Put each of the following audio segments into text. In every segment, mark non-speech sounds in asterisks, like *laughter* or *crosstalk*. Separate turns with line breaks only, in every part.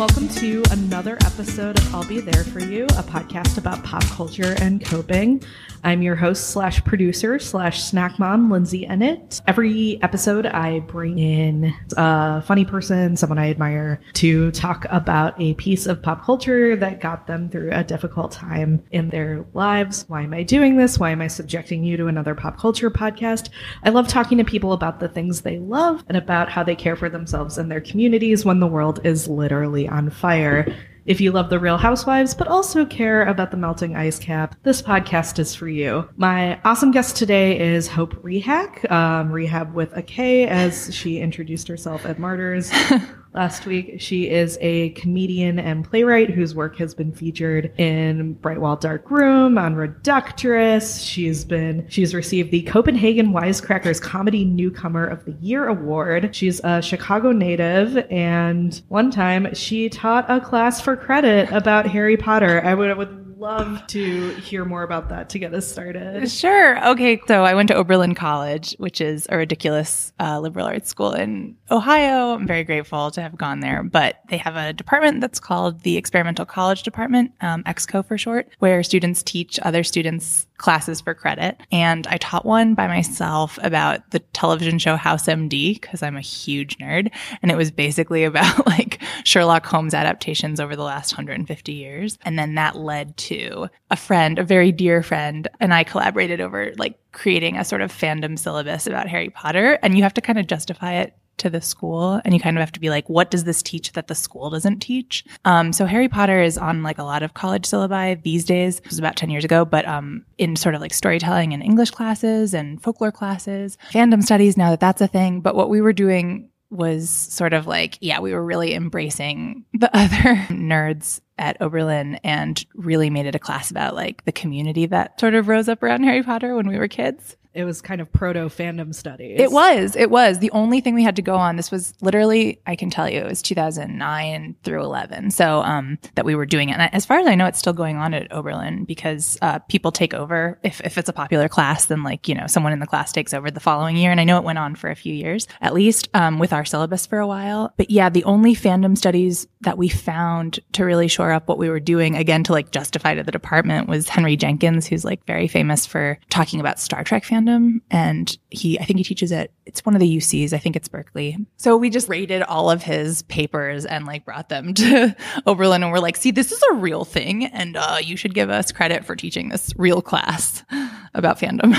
welcome to another episode of I'll Be There For You, a podcast about pop culture and coping. I'm your host slash producer slash snack mom, Lindsay Ennett. Every episode, I bring in a funny person, someone I admire, to talk about a piece of pop culture that got them through a difficult time in their lives. Why am I doing this? Why am I subjecting you to another pop culture podcast? I love talking to people about the things they love and about how they care for themselves and their communities when the world is literally on fire. If you love the Real Housewives, but also care about the melting ice cap, this podcast is for you. My awesome guest today is Hope Rehak, um, Rehab with a K, as she introduced herself at Martyrs *laughs* last week. She is a comedian and playwright whose work has been featured in Bright Wall Dark Room, on Reductress. She's been she's received the Copenhagen Wisecrackers Comedy Newcomer of the Year award. She's a Chicago native, and one time she taught a class for credit about Harry Potter. I would, would love to hear more about that to get us started.
Sure. Okay. So I went to Oberlin College, which is a ridiculous uh, liberal arts school in Ohio. I'm very grateful to have gone there, but they have a department that's called the Experimental College Department, um, EXCO for short, where students teach other students classes for credit. And I taught one by myself about the television show House MD because I'm a huge nerd. And it was basically *laughs* about like Sherlock Holmes adaptations over the last 150 years. And then that led to a friend, a very dear friend, and I collaborated over like creating a sort of fandom syllabus about Harry Potter. And you have to kind of justify it to the school and you kind of have to be like what does this teach that the school doesn't teach? Um, so harry potter is on like a lot of college syllabi these days. It was about 10 years ago but um, in sort of like storytelling and english classes and folklore classes fandom studies now that that's a thing. But what we were doing was sort of like yeah we were really embracing the *laughs* other nerds at Oberlin and really made it a class about like the community that sort of rose up around Harry Potter when we were kids.
It was kind of proto fandom studies.
It was. It was. The only thing we had to go on, this was literally, I can tell you, it was 2009 through 11. So, um, that we were doing it. And as far as I know, it's still going on at Oberlin because, uh, people take over. If, if it's a popular class, then like, you know, someone in the class takes over the following year. And I know it went on for a few years, at least, um, with our syllabus for a while. But yeah, the only fandom studies that we found to really shore up what we were doing, again, to like justify to the department was Henry Jenkins, who's like very famous for talking about Star Trek fandom fandom. And he, I think he teaches at, it's one of the UCs. I think it's Berkeley. So we just rated all of his papers and like brought them to *laughs* Oberlin and we're like, see, this is a real thing. And, uh, you should give us credit for teaching this real class *laughs* about fandom.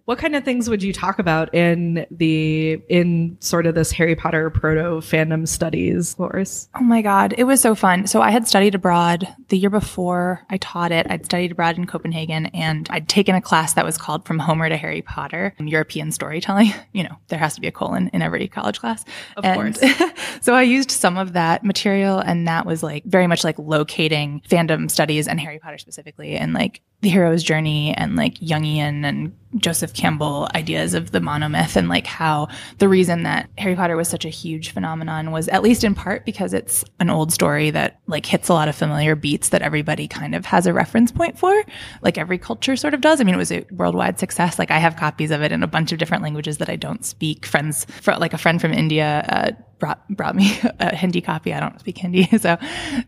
*laughs*
what kind of things would you talk about in the, in sort of this Harry Potter proto fandom studies course?
Oh my God. It was so fun. So I had studied abroad the year before I taught it. I'd studied abroad in Copenhagen and I'd taken a class that was called From Homer to Harry Potter, European storytelling. *laughs* You know, there has to be a colon in every college class.
Of
and
course. *laughs*
so I used some of that material and that was like very much like locating fandom studies and Harry Potter specifically and like the hero's journey and like Jungian and Joseph Campbell ideas of the monomyth and like how the reason that Harry Potter was such a huge phenomenon was at least in part because it's an old story that like hits a lot of familiar beats that everybody kind of has a reference point for, like every culture sort of does. I mean, it was a worldwide success. Like I have copies of it in a bunch of different languages that I don't speak. Friends, like a friend from India, uh, brought brought me *laughs* a Hindi copy. I don't speak Hindi, *laughs* so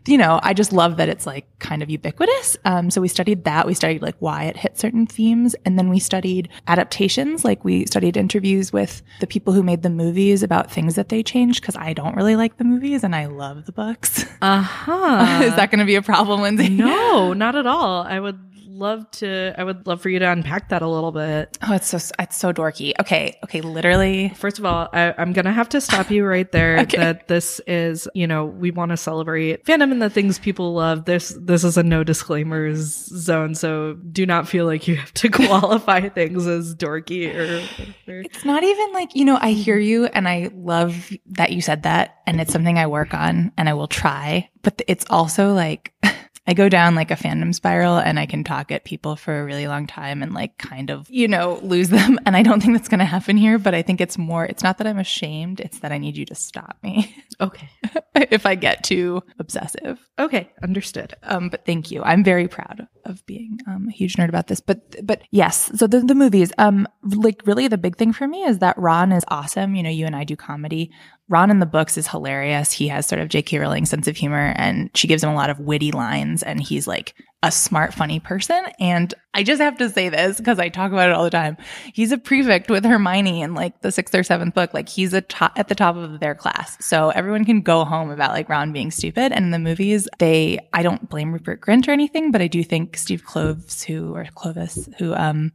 you know, I just love that it's like kind of ubiquitous. Um, so we studied that. We studied like why it hit certain themes, and then we studied adaptations. Like we studied interviews with the people who made the movies about things that they changed because I don't really like the movies and I love the books.
Uh huh. *laughs*
Is that going to be a problem, Lindsay?
No, not at all. I would love to I would love for you to unpack that a little bit.
Oh, it's so it's so dorky. Okay, okay, literally.
First of all, I, am gonna have to stop you right there. *laughs*
okay.
That this is, you know, we want to celebrate fandom and the things people love. This this is a no disclaimers zone, so do not feel like you have to *laughs* qualify things as dorky or,
or. It's not even like you know. I hear you, and I love that you said that, and it's something I work on, and I will try. But it's also like. *laughs* I go down like a fandom spiral and I can talk at people for a really long time and like kind of, you know, lose them. *laughs* And I don't think that's going to happen here, but I think it's more, it's not that I'm ashamed. It's that I need you to stop me. *laughs*
Okay. *laughs*
if I get too obsessive.
Okay. Understood.
Um, but thank you. I'm very proud of being um, a huge nerd about this. But, but yes. So the, the movies, um, like really the big thing for me is that Ron is awesome. You know, you and I do comedy Ron in the books is hilarious. He has sort of J.K. Rowling's sense of humor and she gives him a lot of witty lines and he's like a smart, funny person. And I just have to say this because I talk about it all the time. He's a prefect with Hermione in like the sixth or seventh book. Like he's a top at the top of their class. So everyone can go home about like Ron being stupid. And in the movies, they, I don't blame Rupert Grint or anything, but I do think Steve Kloves, who, or Clovis, who, um,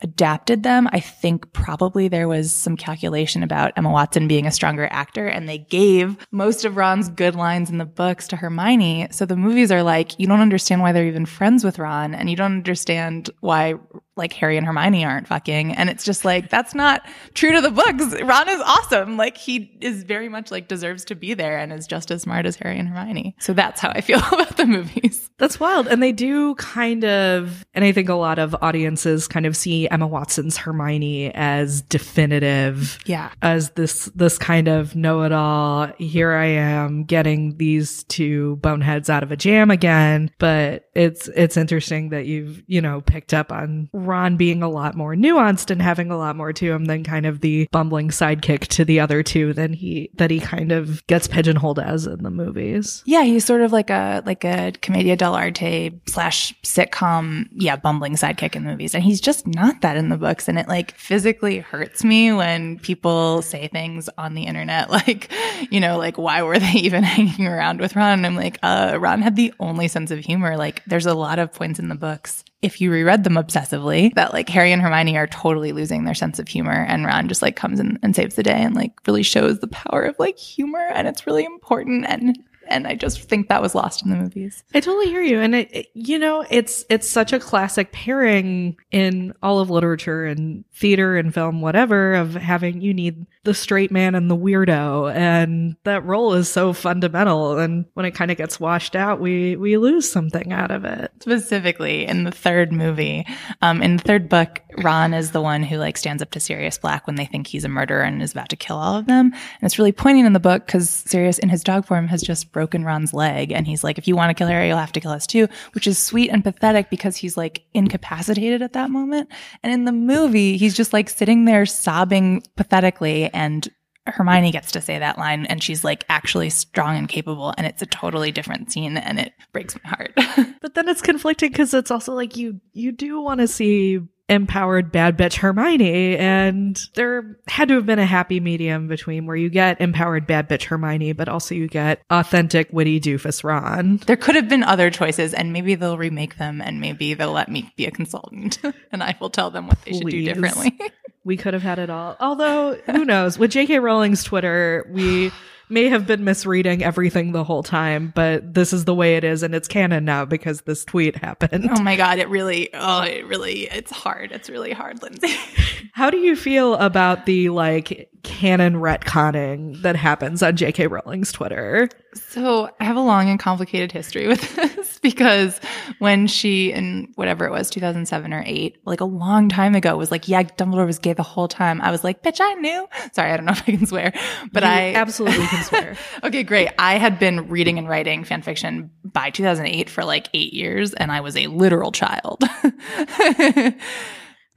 adapted them, I think probably there was some calculation about Emma Watson being a stronger actor and they gave most of Ron's good lines in the books to Hermione. So the movies are like, you don't understand why they're even friends with Ron and you don't understand why like Harry and Hermione aren't fucking. And it's just like, that's not true to the books. Ron is awesome. Like he is very much like deserves to be there and is just as smart as Harry and Hermione. So that's how I feel *laughs* about the movies.
That's wild. And they do kind of, and I think a lot of audiences kind of see Emma Watson's Hermione as definitive.
Yeah.
As this, this kind of know it all. Here I am getting these two boneheads out of a jam again. But it's, it's interesting that you've, you know, picked up on Ron being a lot more nuanced and having a lot more to him than kind of the bumbling sidekick to the other two than he, that he kind of gets pigeonholed as in the movies.
Yeah. He's sort of like a, like a commedia dell'arte slash sitcom, yeah, bumbling sidekick in the movies. And he's just not that in the books. And it like physically hurts me when people say things on the internet, *laughs* like, you know, like, why were they *laughs* even hanging around with Ron? And I'm like, uh, Ron had the only sense of humor. Like, there's a lot of points in the books if you reread them obsessively, that like Harry and Hermione are totally losing their sense of humor and Ron just like comes in and saves the day and like really shows the power of like humor and it's really important and and I just think that was lost in the movies.
I totally hear you, and it, it, you know, it's it's such a classic pairing in all of literature and theater and film, whatever, of having you need the straight man and the weirdo, and that role is so fundamental. And when it kind of gets washed out, we we lose something out of it.
Specifically in the third movie, um, in the third book, Ron is the one who like stands up to Sirius Black when they think he's a murderer and is about to kill all of them, and it's really poignant in the book because Sirius, in his dog form, has just broken Ron's leg. And he's like, if you want to kill Harry, you'll have to kill us too, which is sweet and pathetic because he's like incapacitated at that moment. And in the movie, he's just like sitting there sobbing pathetically and Hermione gets to say that line and she's like actually strong and capable and it's a totally different scene and it breaks my heart. *laughs*
but then it's conflicting because it's also like you you do want to see empowered bad bitch Hermione. And there had to have been a happy medium between where you get empowered bad bitch Hermione, but also you get authentic witty doofus Ron.
There could have been other choices and maybe they'll remake them and maybe they'll let me be a consultant *laughs* and I will tell them what they Please. should do differently. *laughs*
we could have had it all. Although, who knows? With J.K. Rowling's Twitter, we *sighs* may have been misreading everything the whole time, but this is the way it is and it's canon now because this tweet happened.
Oh my god, it really oh, it really it's hard. It's really hard, Lindsay. *laughs*
How do you feel about the like canon retconning that happens on JK Rowling's Twitter?
So, I have a long and complicated history with *laughs* this *laughs* because when she in whatever it was 2007 or 8, like a long time ago was like, yeah, Dumbledore was gay the whole time. I was like, bitch, I knew. Sorry, I don't know if I can swear, but
you
I
absolutely can *laughs* swear.
okay, great. I had been reading and writing fan fiction by 2008 for like 8 years and I was a literal child. *laughs*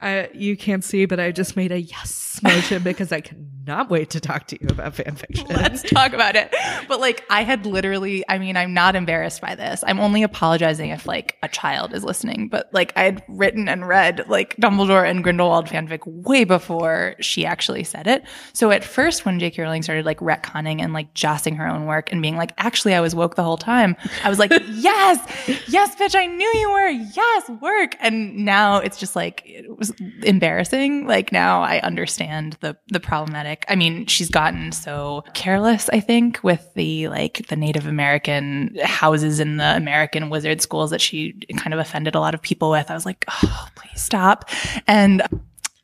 I, you can't see, but I just made a yes motion because I cannot wait to talk to you about fan fiction. *laughs*
Let's talk about it. But like, I had literally, I mean, I'm not embarrassed by this. I'm only apologizing if like a child is listening, but like I had written and read like Dumbledore and Grindelwald fanfic way before she actually said it. So at first, when J.K. Rowling started like retconning and like jossing her own work and being like, actually, I was woke the whole time, I was like, *laughs* yes, yes, bitch, I knew you were. Yes, work. And now it's just like, it was embarrassing. Like now I understand the the problematic. I mean, she's gotten so careless, I think, with the like the Native American houses in the American wizard schools that she kind of offended a lot of people with. I was like, oh, please stop. And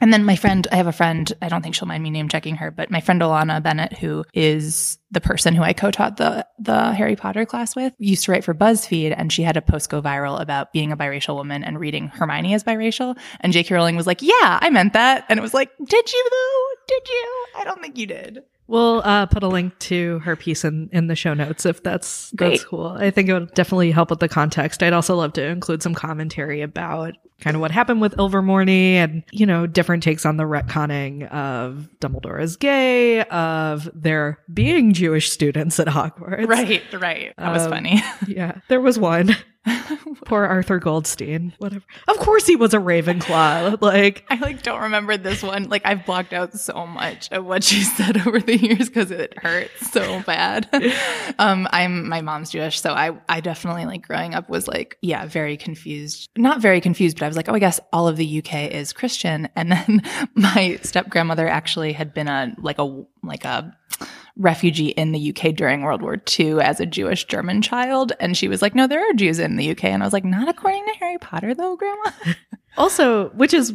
and then my friend, I have a friend, I don't think she'll mind me name checking her, but my friend Alana Bennett, who is the person who I co-taught the, the Harry Potter class with, used to write for BuzzFeed and she had a post go viral about being a biracial woman and reading Hermione as biracial. And J.K. Rowling was like, yeah, I meant that. And it was like, did you though? Did you? I don't think you did.
We'll uh, put a link to her piece in, in the show notes if that's
Great.
that's cool. I think it would definitely help with the context. I'd also love to include some commentary about kind of what happened with Ilvermorny and, you know, different takes on the retconning of Dumbledore as gay, of there being Jewish students at Hogwarts.
Right, right. That was
Um,
funny. *laughs*
Yeah, there was one. *laughs* Poor Arthur Goldstein. Whatever. Of course he was a Ravenclaw. Like,
I like don't remember this one. Like I've blocked out so much of what she *laughs* said over the years because it hurts so bad. *laughs* um, I'm my mom's Jewish, so I I definitely like growing up was like yeah very confused. Not very confused, but I was like oh I guess all of the UK is Christian, and then my step grandmother actually had been a like a like a refugee in the UK during World War II as a Jewish German child. And she was like, no, there are Jews in the UK. And I was like, not according to Harry Potter, though, Grandma. *laughs*
Also, which is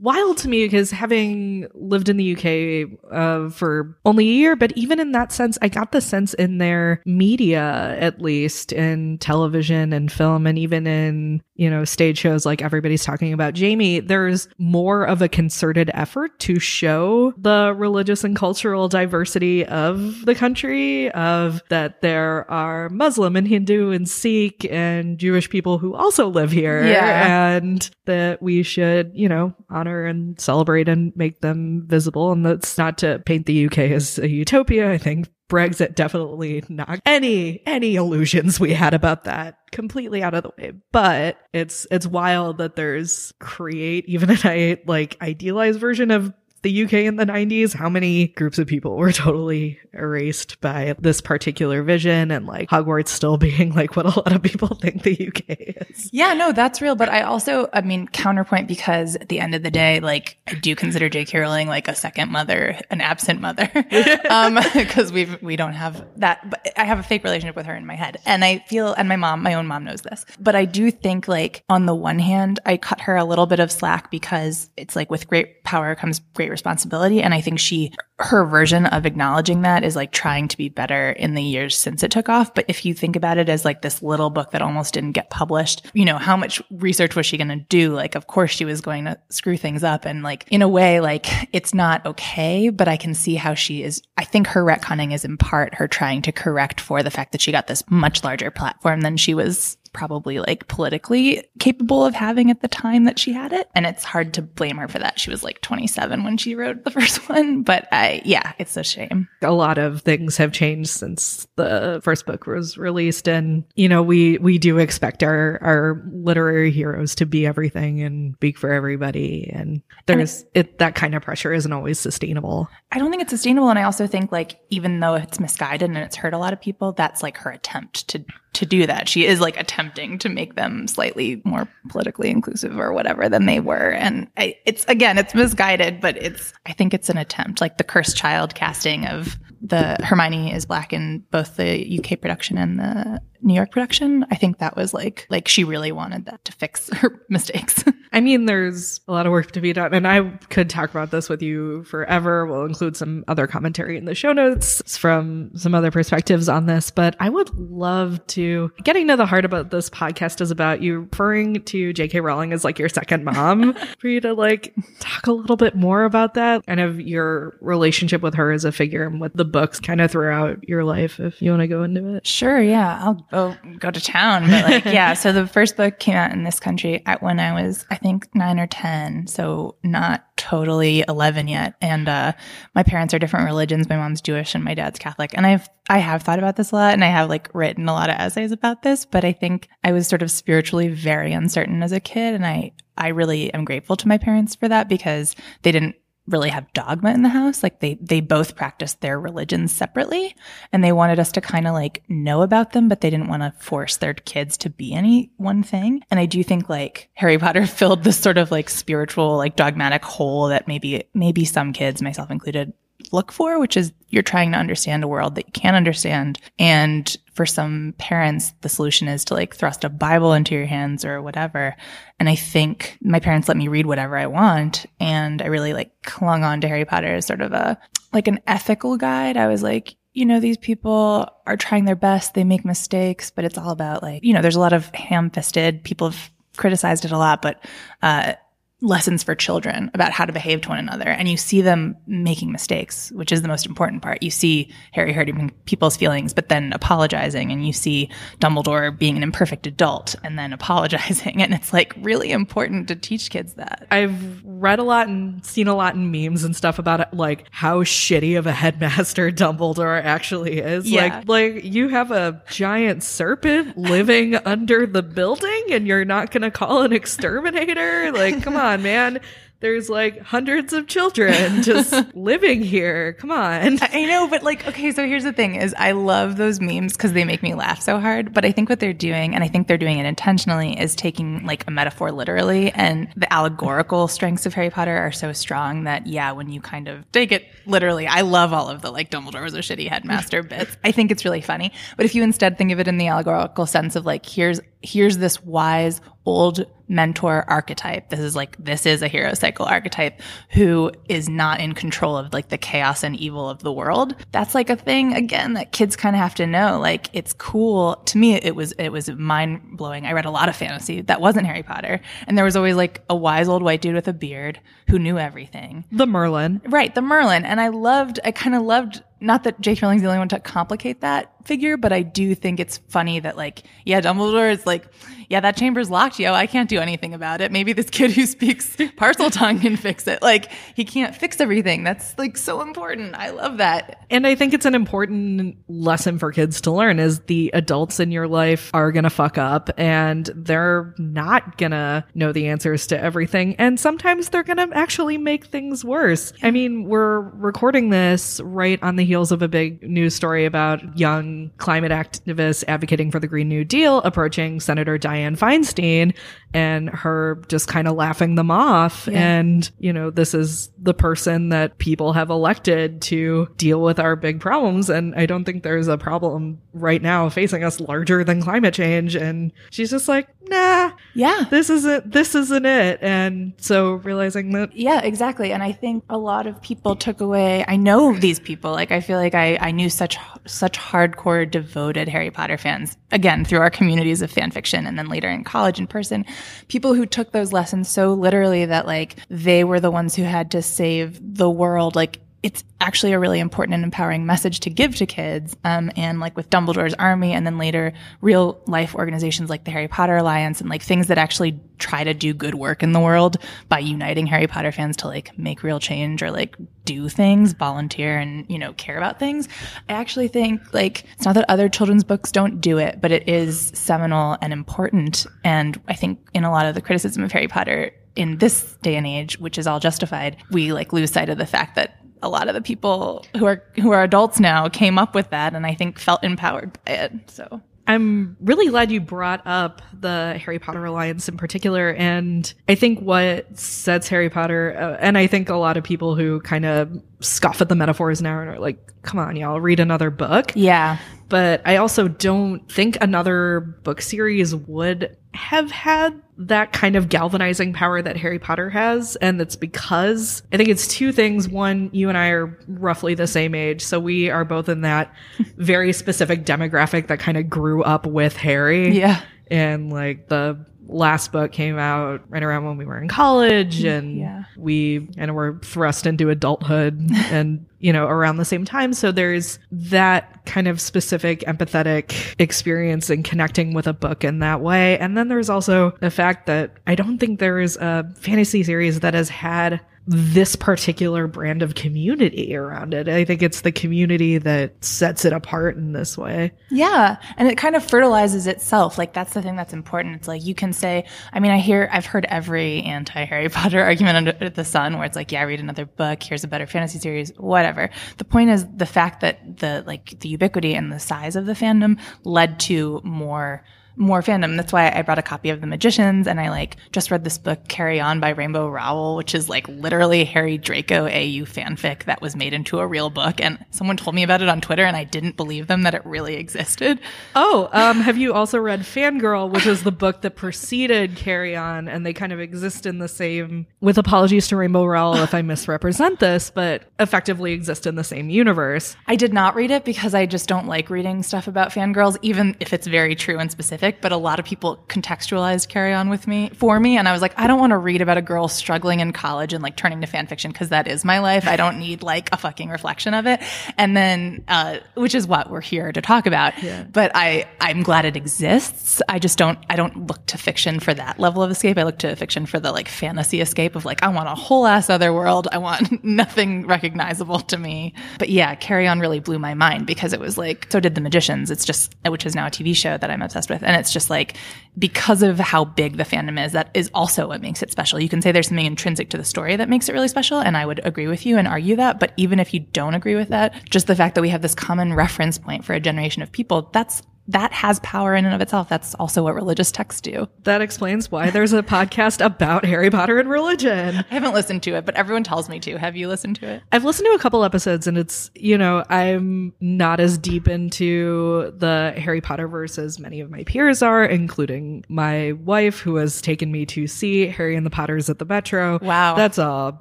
wild to me because having lived in the UK uh, for only a year, but even in that sense, I got the sense in their media, at least in television and film, and even in you know stage shows like everybody's talking about Jamie. There's more of a concerted effort to show the religious and cultural diversity of the country, of that there are Muslim and Hindu and Sikh and Jewish people who also live here,
Yeah.
and that we should, you know, honor and celebrate and make them visible. And that's not to paint the UK as a utopia. I think Brexit definitely knocked any any illusions we had about that completely out of the way. But it's it's wild that there's create even in a *laughs* like idealized version of the UK in the 90s, how many groups of people were *laughs* totally erased by this particular vision and like Hogwarts still *laughs* being like what a lot of people think the UK is.
Yeah, no, that's real. But I also, I mean, counterpoint because at the end of the day, like I do consider J.K. Rowling like a second mother, an absent mother, *laughs* um, because we we don't have that. But I have a fake relationship with her in my head, and I feel, and my mom, my own mom knows this. But I do think like on the one hand, I cut her a little bit of slack because it's like with great power comes great responsibility, and I think she her version of acknowledging that is like trying to be better in the years since it took off. But if you think about it as like this little book that almost didn't get published, you know, how much research was she going to do? Like, of course she was going to screw things up. And like, in a way, like it's not okay, but I can see how she is. I think her retconning is in part her trying to correct for the fact that she got this much larger platform than she was probably like politically capable of having at the time that she had it. And it's hard to blame her for that. She was like 27 when she wrote the *laughs* first one, but I, yeah, it's a shame.
a lot of things have changed since the first book was released and you know we we do expect our our literary heroes to be everything and speak for everybody and there's it that kind of pressure isn't always sustainable
I don't think it's sustainable. And I also think like, even though it's misguided and it's hurt a lot of people, that's like her attempt to, to do that. She is like attempting to make them slightly more politically inclusive or whatever than they were. And I, it's again, it's misguided, but it's, I think it's an attempt like the cursed child casting of the Hermione is black in both the UK production and the New York production. I think that was like, like she really wanted that to fix *laughs* her mistakes. *laughs*
I mean, there's a lot of work to be done, and I could talk about this with you forever. We'll include some other commentary in the show notes from some other perspectives on this, but I would love to getting to the heart about this podcast is about you referring to J.K. Rowling as like your second mom *laughs* for you to like talk a little bit more about that, kind of your relationship with her as a figure and with the books kind of throughout your life, if you want to go into it.
Sure, yeah, I'll go go to town. But like, yeah, so the first book came out in this country at when I was, I think, nine or ten, so not totally eleven yet. And uh, my parents are different religions. My mom's Jewish and my dad's Catholic. And I've I have thought about this a lot, and I have like written a lot of essays about this. But I think I was sort of spiritually very uncertain as a kid, and I I really am grateful to my parents for that because they didn't really have dogma in the house. Like they they both practiced their religions separately and they wanted us to kind of like know about them, but they didn't want to force their kids to be any one thing. And I do think like Harry Potter *laughs* filled this sort of like spiritual, like dogmatic hole that maybe maybe some kids, myself included, look for, which is you're trying to understand a world that you can't understand. And for some parents, the solution is to like thrust a Bible into your hands or whatever. And I think my parents let me read whatever I want. And I really like clung on to Harry Potter as sort of a, like an ethical guide. I was like, you know, these people are trying their best. They make mistakes, but it's all about like, you know, there's a lot of ham fisted people have criticized it a lot, but, uh, lessons for children about how to behave to one another and you see them making mistakes which is the most important part you see harry hurting people's feelings but then apologizing and you see dumbledore being an imperfect adult and then *laughs* apologizing and it's like really important to teach kids that
I've read a lot and seen a lot in memes and stuff about it, like how shitty of a *laughs* headmaster Dumbledore actually is.
Yeah.
Like, like you have a giant serpent living *laughs* under the building, and you're not going to call an exterminator. Like, come on, man. There's like hundreds of children just *laughs* living here. Come on.
I know, but like, okay, so here's the thing is I love those memes because they make me laugh so hard. But I think what they're doing, and I think they're doing it intentionally, is taking like a metaphor literally. And the allegorical strengths of Harry Potter are so strong that, yeah, when you kind of take it literally, I love all of the like Dumbledore was a shitty headmaster *laughs* bits. I think it's really funny. But if you instead think of it in the allegorical sense of like, here's, here's this wise old mentor archetype. This is like, this is a hero cycle archetype who is not in control of like the chaos and evil of the world. That's like a thing again that kids kind of have to know. Like it's cool. To me, it was, it was mind blowing. I read a lot of fantasy that wasn't Harry Potter. And there was always like a wise old white dude with a beard who knew everything.
The Merlin.
Right, the Merlin. And I loved, I kind of loved, not that J.K. Rowling's the only one to complicate that figure, but I do think it's funny that like, yeah, Dumbledore is like, yeah, that chamber's locked, yo. I can't do anything about it. Maybe this kid who speaks *laughs* Parseltongue can fix it. Like, he can't fix everything. That's like so important. I love that.
And I think it's an important lesson for kids to learn is the adults in your life are going to fuck up and they're not going to know the answers to everything. And sometimes they're going to actually make things worse. I mean, we're recording this right on the heels of a big news story about young climate activists advocating for the Green New Deal approaching Senator Dianne Feinstein and her just kind of laughing them off. And, you know, this is the person that people have elected to deal with our big problems. And I don't think there's a problem right now facing us larger than climate change. And she's just like, nah,
Yeah.
this isn't, this isn't it. And so realizing that
Yeah, exactly. And I think a lot of people took away, I know these people, like I feel like I, I knew such, such hardcore devoted Harry Potter fans, again, through our communities of fan fiction and then later in college in person, people who took those lessons so literally that like they were the ones who had to save the world. Like it's actually a really important and empowering message to give to kids. Um, and like with Dumbledore's army and then later real life organizations like the Harry Potter Alliance and like things that actually try to do good work in the world by uniting Harry Potter fans to like make real change or like do things, volunteer and, you know, care about things. I actually think like it's not that other children's books don't do it, but it is seminal and important. And I think in a lot of the criticism of Harry Potter in this day and age, which is all justified, we like lose sight of the fact that a lot of the people who are who are adults now came up with that and I think felt empowered by it. So
I'm really glad you brought up the Harry Potter Alliance in particular. And I think what sets Harry Potter, uh, and I think a lot of people who kind of scoff at the metaphors now and are like, come on, y'all, read another book.
yeah.
But I also don't think another book series would have had that kind of galvanizing power that Harry Potter has. And that's because I think it's two things. One, you and I are roughly the same age. So we are both in that *laughs* very specific demographic that kind of grew up with Harry.
Yeah.
And like the last book came out right around when we were in college mm, and
Yeah.
we and were thrust into adulthood *laughs* and you know around the same time so there's that kind of specific empathetic experience in connecting with a book in that way and then there's also the fact that I don't think there is a fantasy series that has had this particular brand of community around it. I think it's the community that sets it apart in this way.
Yeah. And it kind of fertilizes itself. Like that's the thing that's important. It's like you can say, I mean, I hear, I've heard every anti Harry Potter *laughs* argument under the sun where it's like, yeah, read another book. Here's a better fantasy series, whatever. The point is the fact that the, like the ubiquity and the size of the fandom led to more more fandom. That's why I brought a copy of The Magicians and I like just read this book Carry On by Rainbow Rowell, which is like literally Harry Draco AU fanfic that was made into a real book. And someone told me about it on Twitter and I didn't believe them that it really existed.
Oh, um, have you also read Fangirl, which is the book that preceded Carry On, and they kind of exist in the same, with apologies to Rainbow Rowell if I misrepresent this, but effectively exist in the same universe.
I did not read it because I just don't like reading stuff about fangirls, even if it's very true and specific. Fanfic, but a lot of people contextualized Carry On with me for me. And I was like, I don't want to read about a girl struggling in college and like turning to fan fiction because that is my life. I don't need like a fucking reflection of it. And then, uh, which is what we're here to talk about.
Yeah.
But I, I'm glad it exists. I just don't, I don't look to fiction for that level of escape. I look to fiction for the like fantasy escape of like, I want a whole ass other world. I want *laughs* nothing recognizable to me. But yeah, Carry On really blew my mind because it was like, so did The Magicians. It's just, which is now a TV show that I'm obsessed with. And it's just like, because of how big the fandom is, that is also what makes it special. You can say there's something intrinsic to the story that makes it really special. And I would agree with you and argue that. But even if you don't agree with that, just the fact that we have this common reference point for a generation of people, that's that has power in and of itself. That's also what religious texts do.
That explains why there's a podcast about Harry Potter and religion.
I haven't listened to it, but everyone tells me to. Have you listened to it?
I've listened to a couple episodes and it's, you know, I'm not as deep into the Harry Potter verse as many of my peers are, including my wife who has taken me to see Harry and the Potters at the Metro.
Wow.
That's a,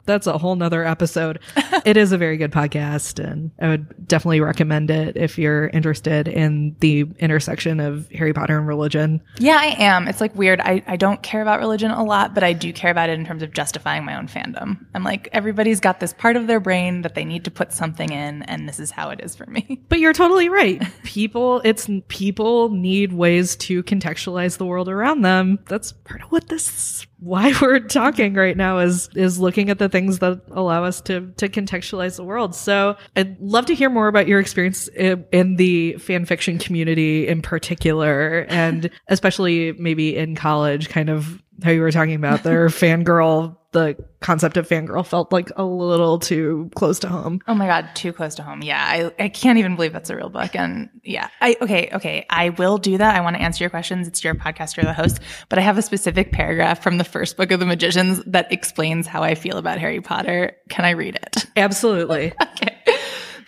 that's a whole nother episode. *laughs* it is a very good podcast and I would definitely recommend it if you're interested in the intersection of Harry Potter and religion.
Yeah, I am. It's like weird. I, I don't care about religion a lot, but I do care about it in terms of justifying my own fandom. I'm like, everybody's got this part of their brain that they need to put something in, and this is how it is for me. *laughs*
But you're totally right. People, it's people need ways to contextualize the world around them. That's part of what this why *laughs* we're talking right now is is looking at the things that allow us to to contextualize the world. So I'd love to hear more about your experience in, in the fan fiction community in particular, and *laughs* especially maybe in college, kind of how you were talking about their *laughs* fangirl. The concept of fangirl felt like a little too close to home.
Oh my God, too close to home. Yeah. I, I can't even believe that's a real book. And yeah, I, okay, okay. I will do that. I want to answer your questions. It's your podcast. You're the host, but I have a specific paragraph from the first book of the magicians that explains how I feel about Harry Potter. Can I read it? *laughs*
Absolutely.
okay.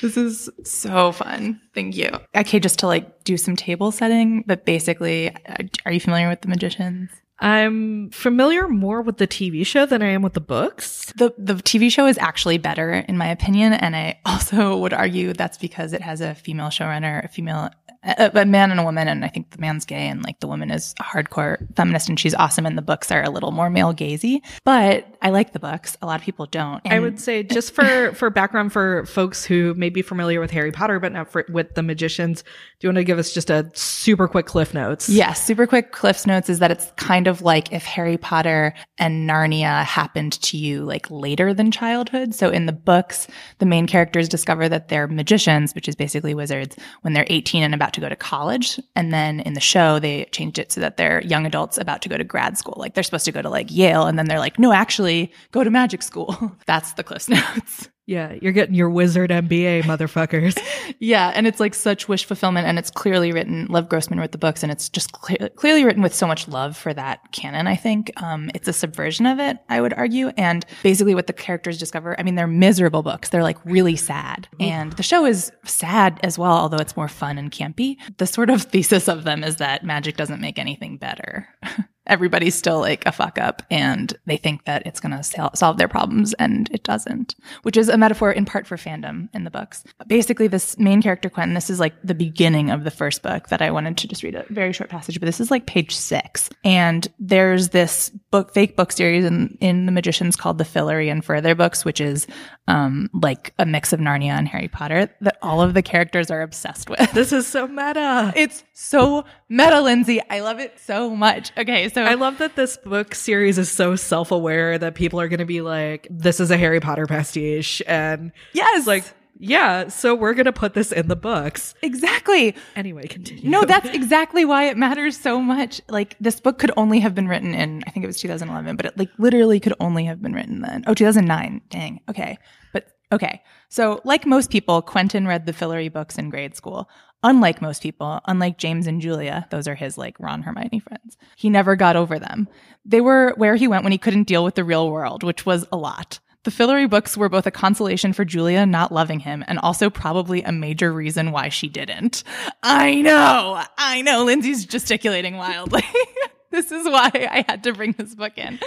This is so fun. Thank you. Okay, just to like do some table setting, but basically, uh, are you familiar with the magicians?
I'm familiar more with the TV show than I am with the books.
The the TV show is actually better in my opinion, and I *laughs* also would argue that's because it has a female showrunner, a female a, a man and a woman, and I think the man's gay and like the woman is a hardcore feminist and she's awesome, and the books are a little more male gazy. But I like the books. A lot of people don't.
I would say just for *laughs* for background for folks who may be familiar with Harry Potter but not for, with the magicians, do you want to give us just a super quick cliff notes?
Yes, super quick cliff notes is that it's kind of like if Harry Potter and Narnia happened to you like later than childhood. So in the books, the main characters discover that they're magicians, which is basically wizards, when they're 18 and about to go to college. And then in the show, they changed it so that they're young adults about to go to grad school. Like they're supposed to go to like Yale. And then they're like, no, actually go to magic school. *laughs* That's the Cliff *laughs* Notes.
Yeah, you're getting your wizard MBA, *laughs* motherfuckers.
yeah, and it's like such wish fulfillment, and it's clearly written. Lev Grossman wrote the books, and it's just clear, clearly written with so much love for that canon. I think um, it's a subversion of it. I would argue, and basically what the characters discover. I mean, they're miserable books. They're like really sad, and the show is sad as well, although it's more fun and campy. The sort of thesis of them is that magic doesn't make anything better. *laughs* everybody's still like a fuck up and they think that it's going to sol- solve their problems and it doesn't, which is a metaphor in part for fandom in the books. Basically, this main character, Quentin, this is like the beginning of the first book that I wanted to just read a very short passage, but this is like page six. And there's this book, fake book series in, in The Magicians called The Fillory and Further Books, which is um, like a mix of Narnia and Harry Potter that all of the characters are obsessed with.
This is so meta.
It's so meta, Lindsay. I love it so much. Okay, so
I love that this book series is so self-aware that people are going to be like, "This is a Harry Potter pastiche," and
yes,
like, yeah, so we're going to put this in the books.
Exactly.
Anyway, continue.
No, that's exactly why it matters so much. Like this book could only have been written in, I think it was 2011, but it like literally could only have been written then. Oh, 2009. Dang. Okay. But okay. So like most people, Quentin read the Fillory books in grade school. Unlike most people, unlike James and Julia, those are his like Ron Hermione friends, he never got over them. They were where he went when he couldn't deal with the real world, which was a lot. The Fillory books were both a consolation for Julia not loving him and also probably a major reason why she didn't. I know, I know, Lindsay's gesticulating wildly. *laughs* *laughs* this is why I had to bring this book in.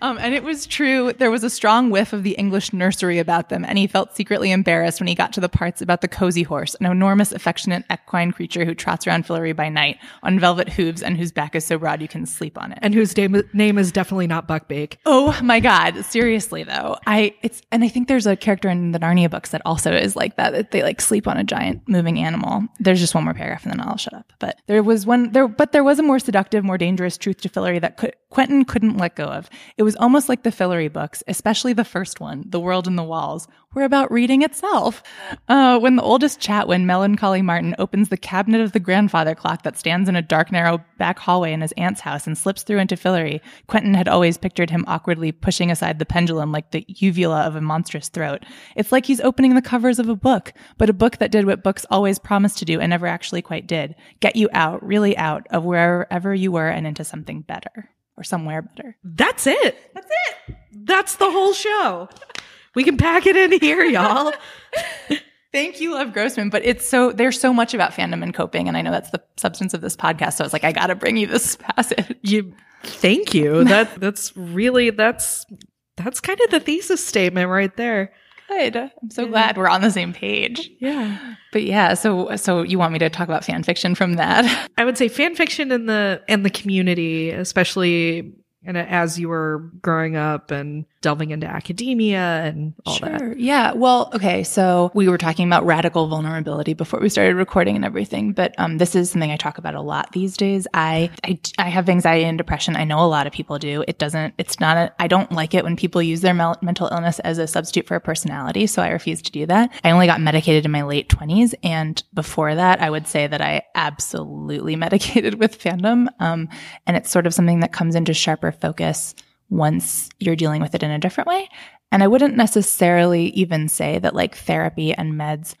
Um, and it was true. There was a strong whiff of the English nursery about them, and he felt secretly embarrassed when he got to the parts about the cozy horse, an enormous, affectionate equine creature who trots around Fillory by night on velvet hooves and whose back is so broad you can sleep on it.
And whose name, name is definitely not Buckbeak.
Oh my God. Seriously though. I, it's, and I think there's a character in the Narnia books that also is like that, that they like sleep on a giant moving animal. There's just one more paragraph and then I'll shut up. But there was one there, but there was a more seductive, more dangerous truth to Fillory that Quentin couldn't let go of. It was almost like the Fillory books, especially the first one, The World in the Walls, were about reading itself. Uh, when the oldest Chatwin, melancholy Martin, opens the cabinet of the grandfather clock that stands in a dark, narrow back hallway in his aunt's house and slips through into Fillory, Quentin had always pictured him awkwardly pushing aside the pendulum like the uvula of a monstrous throat. It's like he's opening the covers of a book, but a book that did what books always promised to do and never actually quite did get you out, really out of wherever you were and into something better or somewhere better.
That's it. That's it. That's the whole show. We can pack it in here, y'all. *laughs*
Thank you, Lev Grossman. But it's so there's so much about fandom and coping, and I know that's the substance of this podcast. So I was like, I got to bring you this *laughs* passage.
You, thank you. *laughs* That that's really that's that's kind of the thesis statement right there.
Good. I'm so yeah. glad we're on the same page.
Yeah.
But yeah, so so you want me to talk about fan fiction from that?
I would say fan fiction in the in the community, especially and as you were growing up and delving into academia and all
sure.
that.
Yeah. Well, okay. So we were talking about radical vulnerability before we started recording and everything, but um, this is something I talk about a lot these days. I, I, I have anxiety and depression. I know a lot of people do. It doesn't, it's not, I don't like it when people use their mel- mental illness as a substitute for a personality. So I refuse to do that. I only got medicated in my late 20s. And before that, I would say that I absolutely *laughs* medicated with fandom. Um, and it's sort of something that comes into sharper focus once you're dealing with it in a different way. And I wouldn't necessarily even say that like therapy and meds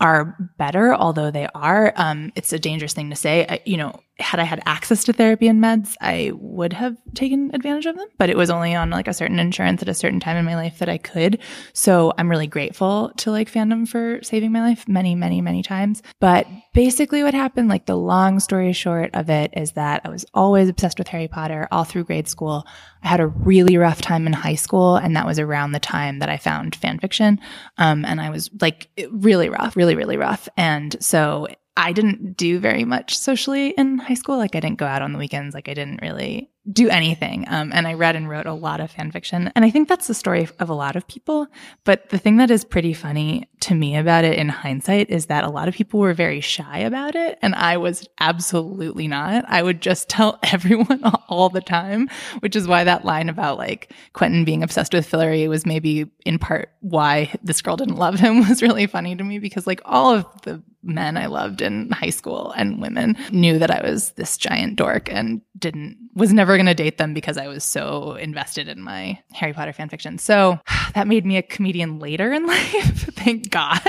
are better, although they are. Um, it's a dangerous thing to say. I, you know, had I had access to therapy and meds, I would have taken advantage of them, but it was only on like a certain insurance at a certain time in my life that I could. So I'm really grateful to like fandom for saving my life many, many, many times. But basically what happened, like the long story short of it is that I was always obsessed with Harry Potter all through grade school. I had a really rough time in high school and that was around the time that I found fan fiction. Um, and I was like really rough, really, really rough. And so I didn't do very much socially in high school. Like I didn't go out on the weekends. Like I didn't really do anything. Um, and I read and wrote a lot of fan fiction. And I think that's the story of a lot of people. But the thing that is pretty funny to me about it in hindsight is that a lot of people were very shy about it. And I was absolutely not. I would just *laughs* tell everyone *laughs* all the time, which is why that line about like Quentin being obsessed with Fillory was maybe in part why this girl didn't love him *laughs* was really funny to me because like all of the men I loved in high school and women knew that I was this giant dork and didn't was never going to date them because I was so invested in my Harry Potter fan fiction. So *sighs* that made me a comedian later in life, thank God.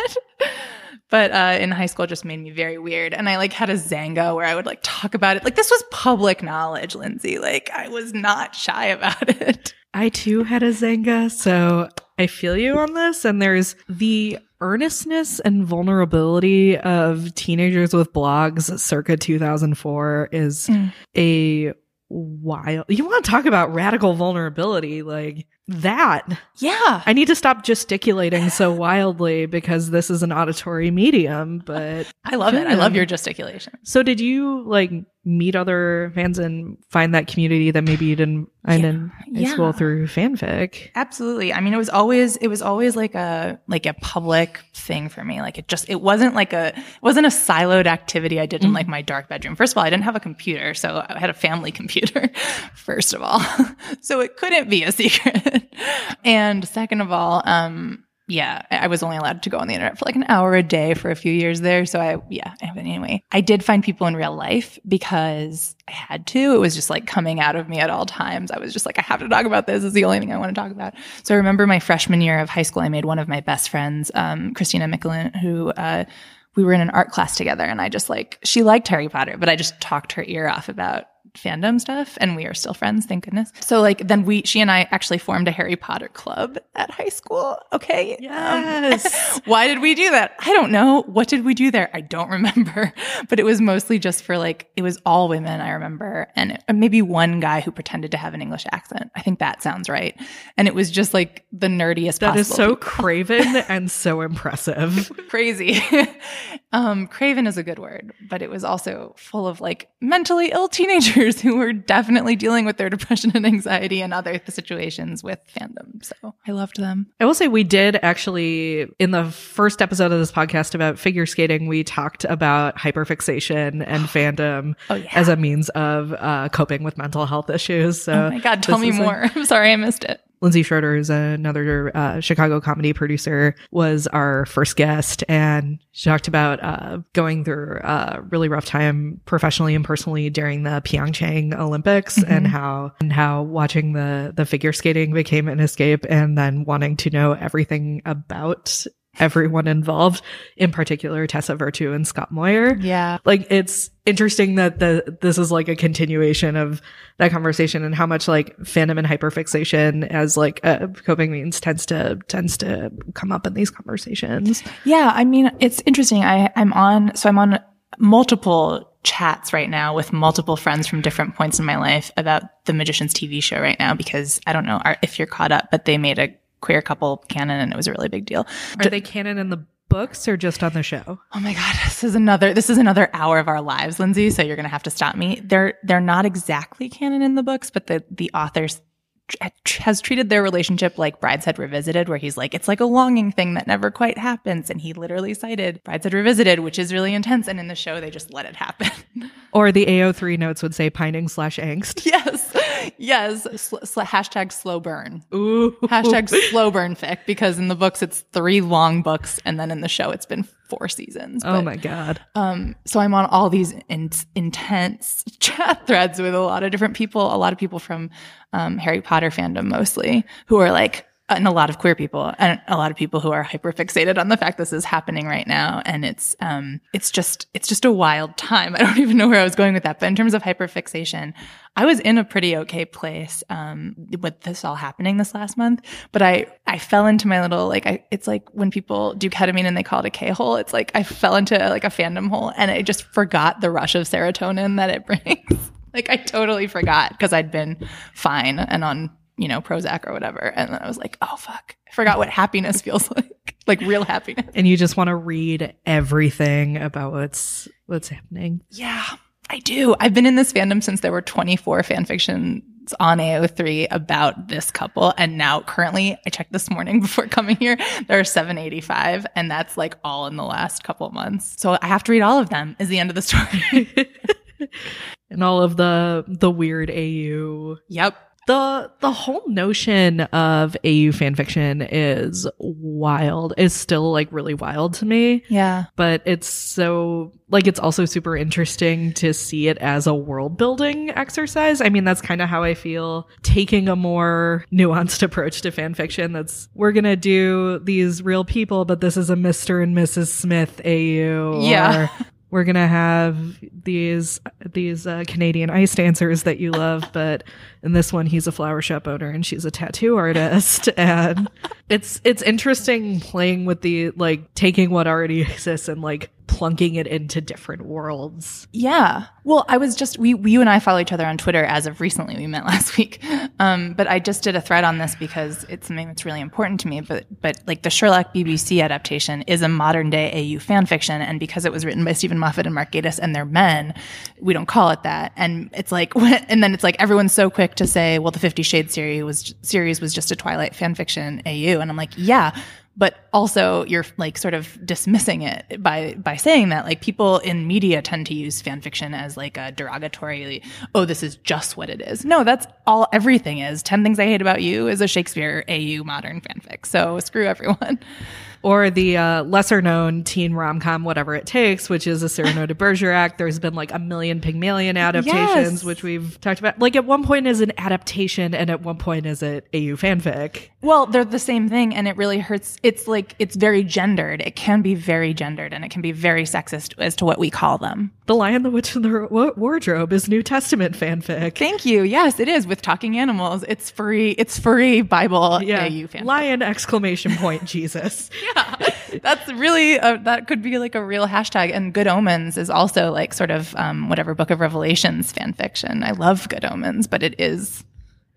*laughs* but uh, in high school, just made me very weird. And I like had a Xanga where I would like talk about it. Like this was public knowledge, Lindsay. Like I was not shy about *laughs* it.
I too had a Xanga. so I feel you on this. And there's the earnestness and vulnerability of teenagers with blogs circa 2004 is mm. a wild. You want to talk about radical vulnerability? Like that.
Yeah.
I need to stop gesticulating so *laughs* wildly because this is an auditory medium, but
I love it. I love your gesticulation.
So did you like meet other fans and find that community that maybe you didn't find yeah. in high yeah. school through fanfic?
Absolutely. I mean, it was always it was always like a like a public thing for me. Like it just it wasn't like a it wasn't a siloed activity I did in mm. like my dark bedroom. First of all, I didn't have a computer, so I had a family *laughs* computer. First of all, *laughs* so it couldn't be a secret. And second of all, um, yeah, I was only allowed to go on the internet for like an hour a day for a few years there. So I, yeah, anyway, I did find people in real life because I had to. It was just like coming out of me at all times. I was just like, I have to talk about this. is the only thing I want to talk about. So I remember my freshman year of high school, I made one of my best friends, um, Christina Mickelin, who, uh, we were in an art class together and I just like, she liked Harry Potter, but I just talked her ear off about fandom stuff and we are still friends thank goodness. So like then we she and i actually formed a harry potter club at high school okay? Um,
Yes. *laughs*
why did we do that? I don't know. What did we do there? I don't *laughs* remember. But it was mostly just for like it was all women i remember and maybe one guy who pretended to have an english accent. I think that sounds right. And it was just like the nerdiest
That is so *laughs* craven and so impressive.
crazy. um, craven is a good word, but it was also full of like mentally ill teenagers who were definitely dealing with their depression and anxiety and other situations with fandom. So I loved them.
I will say we did actually in the first episode of this podcast about figure skating, we talked about hyperfixation and *gasps* fandom
Oh, yeah.
as a means of uh, coping with mental health issues. So
oh my God, tell me more. *laughs* I'm sorry I missed it.
Lindsay Schroeder is another uh, Chicago comedy producer, was our first guest, and she talked about uh, going through a really rough time professionally and personally during the Pyeongchang Olympics, and how and how watching the the figure skating became an escape, and then wanting to know everything about everyone involved, in particular Tessa Virtue and Scott Moir
Yeah.
like it's interesting that the this is like a continuation of that conversation and how much like fandom and hyperfixation as like a coping means tends to tends to come up in these conversations.
Yeah, I mean, it's interesting. I, I'm on, so I'm on multiple chats right now with multiple friends from different points in my life about the Magician's TV show right now because I don't know if you're caught up, but they made a queer couple canon and it was a really big deal.
Are they canon in the books or just on the show?
Oh my god, *laughs* this is another this is another hour of our lives, Lindsay. So you're gonna have to stop me. They're they're not exactly canon in the books, but the the authors has treated their relationship like Brideshead Revisited, where he's like, it's like a longing thing that never quite happens. And he literally cited Brideshead Revisited, which is really intense. And in the show, they just let it happen. *laughs*
Or the AO3 notes would say pining slash angst.
yes. Yes. Sl- sl- hashtag slow burn.
Ooh.
Hashtag *laughs* slow burn fic, because in the books, it's three long books. And then in the show, it's been four seasons.
Oh my god.
Um, so I'm on all these in- intense *laughs* chat threads with a lot of different people, a lot of people from um, Harry Potter fandom mostly, who are like, and a lot of queer people, and a lot of people who are hyper fixated on the fact this is happening right now, and it's um, it's just it's just a wild time. *laughs* I don't even know where I was going with that, but in terms of hyper fixation, I was in a pretty okay place um, with this all happening this last month, but I I fell into my little like I it's like when people do ketamine and they call it a K hole. It's like I fell into like a fandom hole and I just forgot the rush of serotonin that it *laughs* brings. like I totally forgot because I'd been fine and on you know Prozac or whatever, and then I was like, oh fuck, I forgot what happiness *laughs* feels like, like real happiness.
And you just want to read everything about what's what's happening.
Yeah, I do. I've been in this fandom since there were 24 fan fictions on AO3 about this couple. And now currently, I checked this morning *laughs* before coming here, there are 785. And that's like all in the last couple of months. So I have to read all of them is the end of the story. *laughs*
And all of the the weird AU
yep.
The the whole notion of AU fanfiction is wild. Is still like really wild to me.
Yeah.
But it's so like it's also super interesting to see it as a world building exercise. I mean, that's kind of how I feel taking a more nuanced *laughs* approach to fanfiction. That's we're gonna do these real people, but this is a Mr. and Mrs. Smith AU.
Yeah.
Or we're gonna have these these uh, Canadian ice dancers that you love, *laughs* but in this one he's a flower shop owner and she's a tattoo artist, *laughs* and it's it's interesting playing with the like taking what already exists and like plunking it into different worlds.
Yeah. Well, I was just we, we you and I follow each other on Twitter as of recently. We met *laughs* last week, um, but I just did a thread on this because it's something that's really important to me. But but like the Sherlock BBC adaptation is a modern day AU fan fiction, and because it was written by Steven Moffat and Mark Gatiss and they're men, we don't call it that. And it's like, *laughs* and then it's like everyone's so quick to say, well, the Fifty Shades series was series was just a Twilight fan fiction AU, and I'm like, yeah but also you're like sort of dismissing it by by saying that like people in media tend to use fan fiction as like a derogatory oh this is just what it is. No that's all everything is. 10 things i hate about you is a shakespeare au modern fanfic. So screw everyone
or the uh, lesser known teen rom com, whatever it takes, which is a Cyrano de Bergerac. There's been like a million Pygmalion adaptations,
Yes.
which we've talked about. Like at one point is an adaptation, and at one point is it AU fanfic.
Well, they're the same thing, and it really hurts. It's like it's very gendered. It can be very gendered, and it can be very sexist as to what we call them.
The Lion, the Witch, and the Wa- Wardrobe is New Testament fanfic.
Thank you. Yes, it is with talking animals. It's free. It's free Bible
yeah,
AU fan.
Lion exclamation point Jesus. *laughs* *laughs*
That's really a, that could be like a real hashtag. And Good Omens is also like sort of um, whatever Book of Revelations fan fiction. I love Good Omens, but it is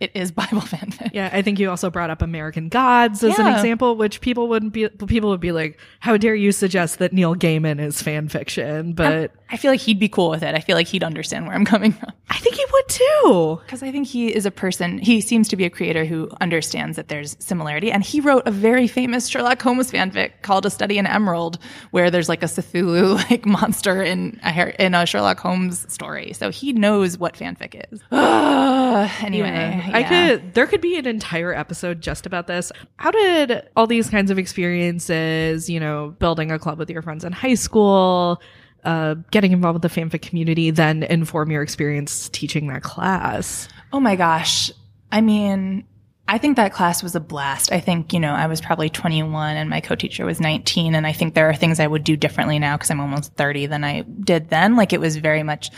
it is *laughs* Bible fanfic.
Yeah, I think you also brought up American Gods as an example, which people wouldn't be people would be like, "How dare you suggest that Neil Gaiman is fan fiction?" But
I feel like he'd be cool with it. I feel like he'd understand where I'm coming from.
I think he would too.
Because I think he is a person, he seems to be a creator who understands that there's similarity. And he wrote a very famous Sherlock Holmes fanfic called A Study in Emerald, where there's like a Cthulhu *laughs* like monster in a, in a Sherlock Holmes story. So he knows what fanfic is. *gasps* *gasps* *gasps* *sighs* anyway,
Yeah. I could there could be an entire episode just about this. How did all these kinds of experiences, you know, building a club with your friends in high school, uh, getting involved with the fanfic community then inform your experience teaching that class?
Oh my gosh. I mean, I think that class was a blast. I think, you know, I was probably 21 and my co-teacher was 19. And I think there are things I would do differently now because I'm almost 30 than I did then. Like it was very much,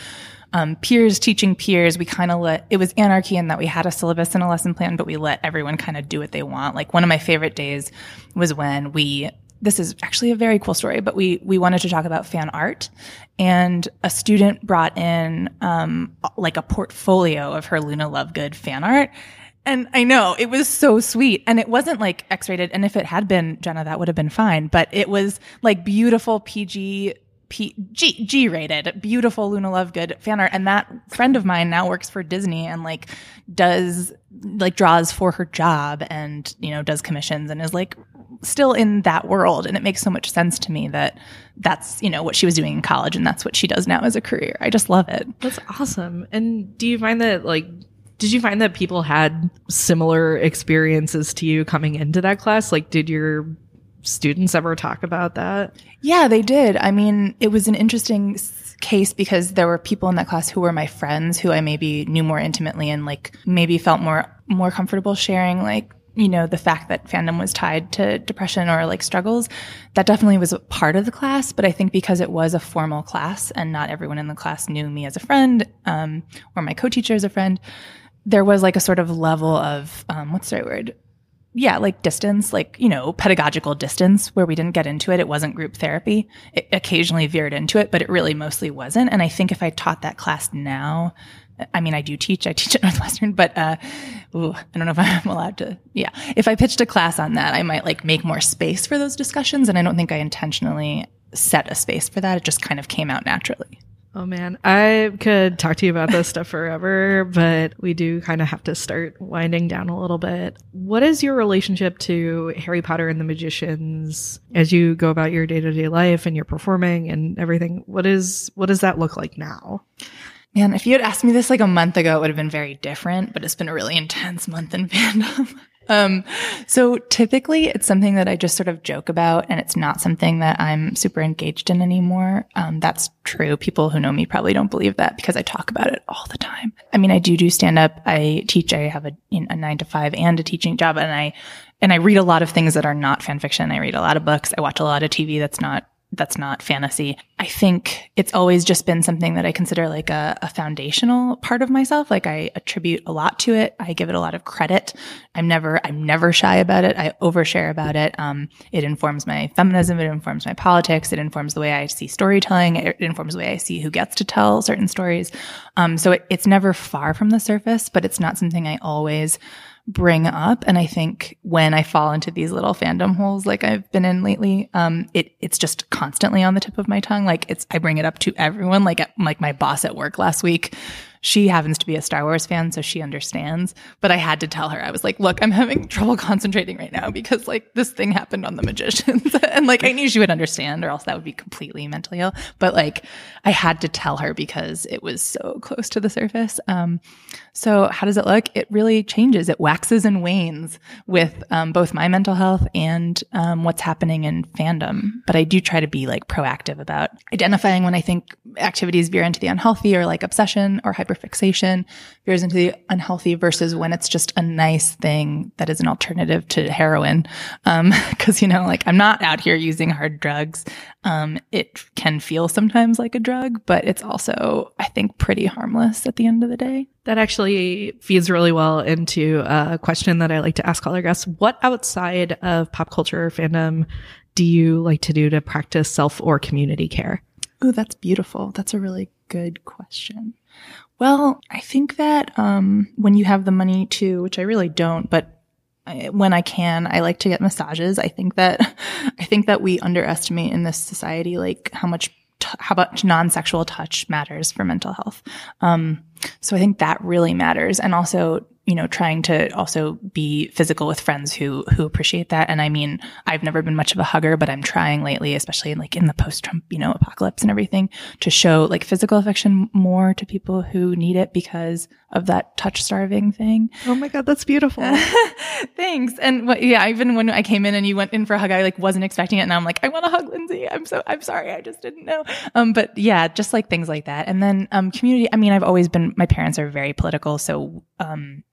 um, peers teaching peers. We kind of let, it was anarchy in that we had a syllabus and a lesson plan, but we let everyone kind of do what they want. Like one of my favorite days was when we, this is actually a very cool story, but we we wanted to talk about fan art, and a student brought in um, like a portfolio of her Luna Lovegood fan art. And I know it was so sweet. And it wasn't like X rated. And if it had been, Jenna, that would have been fine. But it was like beautiful PG, P, G, G rated, beautiful Luna Lovegood fan art. And that friend of mine now works for Disney and like does, like draws for her job and, you know, does commissions and is like still in that world. And it makes so much sense to me that that's, you know, what she was doing in college and that's what she does now as a career. I just love it.
That's awesome. And do you find that like did you find that people had similar experiences to you coming into that class? Like did your students ever talk about that?
Yeah, they did. I mean, it was an interesting case because there were people in that class who were my friends who I maybe knew more intimately and like maybe felt more more comfortable sharing like you know the fact that fandom was tied to depression or like struggles that definitely was a part of the class but i think because it was a formal class and not everyone in the class knew me as a friend um, or my co-teacher as a friend there was like a sort of level of um, what's the right word yeah, like distance, like, you know, pedagogical distance where we didn't get into it. It wasn't group therapy. It occasionally veered into it, but it really mostly wasn't. And I think if I taught that class now, I mean, I do teach, I teach at *laughs* Northwestern, but, uh, ooh, I don't know if *laughs* I'm allowed to. Yeah. If I pitched a class on that, I might like make more space for those discussions. And I don't think I intentionally set a space for that. It just kind of came out naturally.
Oh man, I could talk to you about this stuff forever, but we do kind of have to start winding down a little bit. What is your relationship to Harry Potter and the Magicians as you go about your day-to-day life and you're performing and everything? What is what does that look like now?
Man, if you had asked me this like a month ago, it would have been very different, but it's been a really intense month in fandom. *laughs* um, so typically it's something that I just sort of joke about and it's not something that I'm super engaged in anymore. Um, that's true. People who know me probably don't believe that because I talk about it all the time. I mean, I do do stand up. I teach. I have a, you know, a nine to five and a teaching job and I, and I read a lot of things that are not fan fiction. I read a lot of books. I watch a lot of TV that's not that's not fantasy. I think it's always just been something that I consider like a, a, foundational part of myself. Like I attribute a lot to it. I give it a lot of credit. I'm never, I'm never shy about it. I overshare about it. Um, it informs my feminism. It informs my politics. It informs the way I see storytelling. It informs the way I see who gets to tell certain stories. Um, so it, it's never far from the surface, but it's not something I always bring up. And I think when I fall into these little fandom holes like I've been in lately, um, it it's just constantly on the tip of my tongue. Like it's I bring it up to everyone. Like at, like my boss at work last week she happens to be a Star Wars fan, so she understands. But I had to tell her, I was like, look, I'm having trouble concentrating right now because like this thing happened on the magicians. *laughs* and like I knew she would understand or else that would be completely mentally ill. But like I had to tell her because it was so close to the surface. Um, so how does it look? It really changes. It waxes and wanes with um, both my mental health and um, what's happening in fandom. But I do try to be like proactive about identifying when I think activities veer into the unhealthy or like obsession or hyperfixation veers into the unhealthy versus when it's just a nice thing that is an alternative to heroin. Um, *laughs* cause you know, like I'm not out here using hard drugs. Um, it can feel sometimes like a drug, but it's also, I think, pretty harmless at the end of the day.
That actually feeds really well into a question that I like to ask all our guests. What outside of pop culture or fandom do you like to do to practice self or community care?
Oh, that's beautiful. That's a really good question. Well, I think that um, when you have the money to, which I really don't, but I, when I can, I like to get massages. I think that *laughs* I think that we underestimate in this society like how much t- how much non-sexual touch matters for mental health. Um, so I think that really matters, and also you know, trying to also be physical with friends who who appreciate that. And I mean, I've never been much of a hugger, but I'm trying lately, especially like in the post-Trump, you know, apocalypse and everything, to show like physical affection more to people who need it because of that touch starving thing.
Oh my god, that's beautiful. *laughs*
Thanks. And what, yeah, even when I came in and you went in for a hug, I like wasn't expecting it, and I'm like, I want to hug Lindsay. I'm so I'm sorry, I just didn't know. Um, but yeah, just like things like that. And then um, community. I mean, I've always been. My parents are very political, so um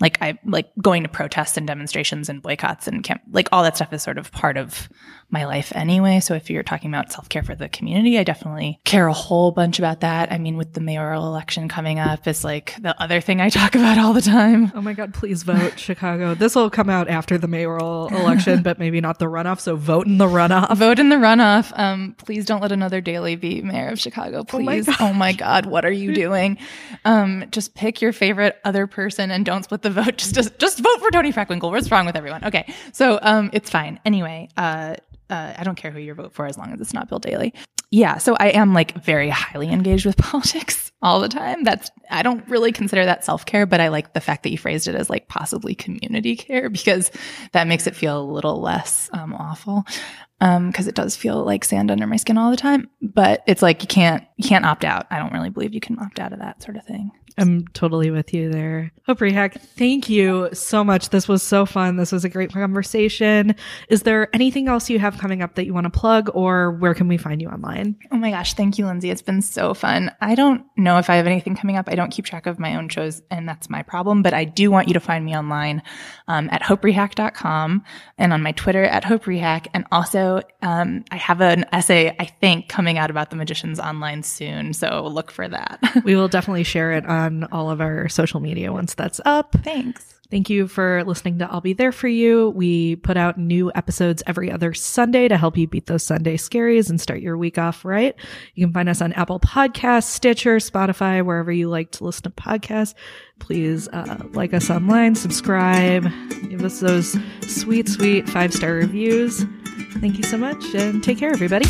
like I like going to protests and demonstrations and boycotts and camp, like all that stuff is sort of part of my life anyway. So if you're talking about self care for the community, I definitely care a whole bunch about that. I mean, with the mayoral election coming up, is like the other thing I *laughs* talk about all the time.
Oh my God, please vote *laughs* Chicago. This will come out after the mayoral election, but maybe not the runoff. So vote in the runoff.
Vote in the runoff. Um, please don't let another Daley be mayor of Chicago. Please. Oh my, oh my God, what are you doing? Um, just pick your favorite other person and don't split the vote. Just, just, just vote for Toni Preckwinkle. What's wrong with everyone? Okay. So, um, it's fine. Anyway, uh, uh, I don't care who you vote for as long as it's not Bill Daley. Yeah, so I am like very highly engaged with *laughs* politics all the time. That's I don't really consider that self care, but I like the fact that you phrased it as like possibly community care *laughs* because that makes it feel a little less um, awful. Because um, it does feel like sand under my skin all the time, but it's like you can't you can't opt out. I don't really believe you can opt out of that sort of thing.
I'm totally with you there. Hope Rehak, thank you so much. This was so fun. This was a great conversation. Is there anything else you have coming up that you want to plug or where can we find you online?
Oh my gosh, thank you, Lindsay. It's been so fun. I don't know if I have anything coming up. I don't keep track of my own shows and that's my problem, but I do want you to find me online um, at hoperehak.com and on my Twitter at hoperehak. And also, um, I have an essay, I think, coming out about the magicians online soon. So look for that. *laughs*
we will definitely share it on on all of our social media once that's up.
Thanks.
Thank you for listening to I'll Be There For You. We put out new episodes every other Sunday to help you beat those Sunday scaries and start your week off right. You can find us on Apple Podcasts, Stitcher, Spotify, wherever you like to listen to podcasts. Please uh, like us online, subscribe, give us those sweet, sweet five star reviews. Thank you so much and take care, everybody.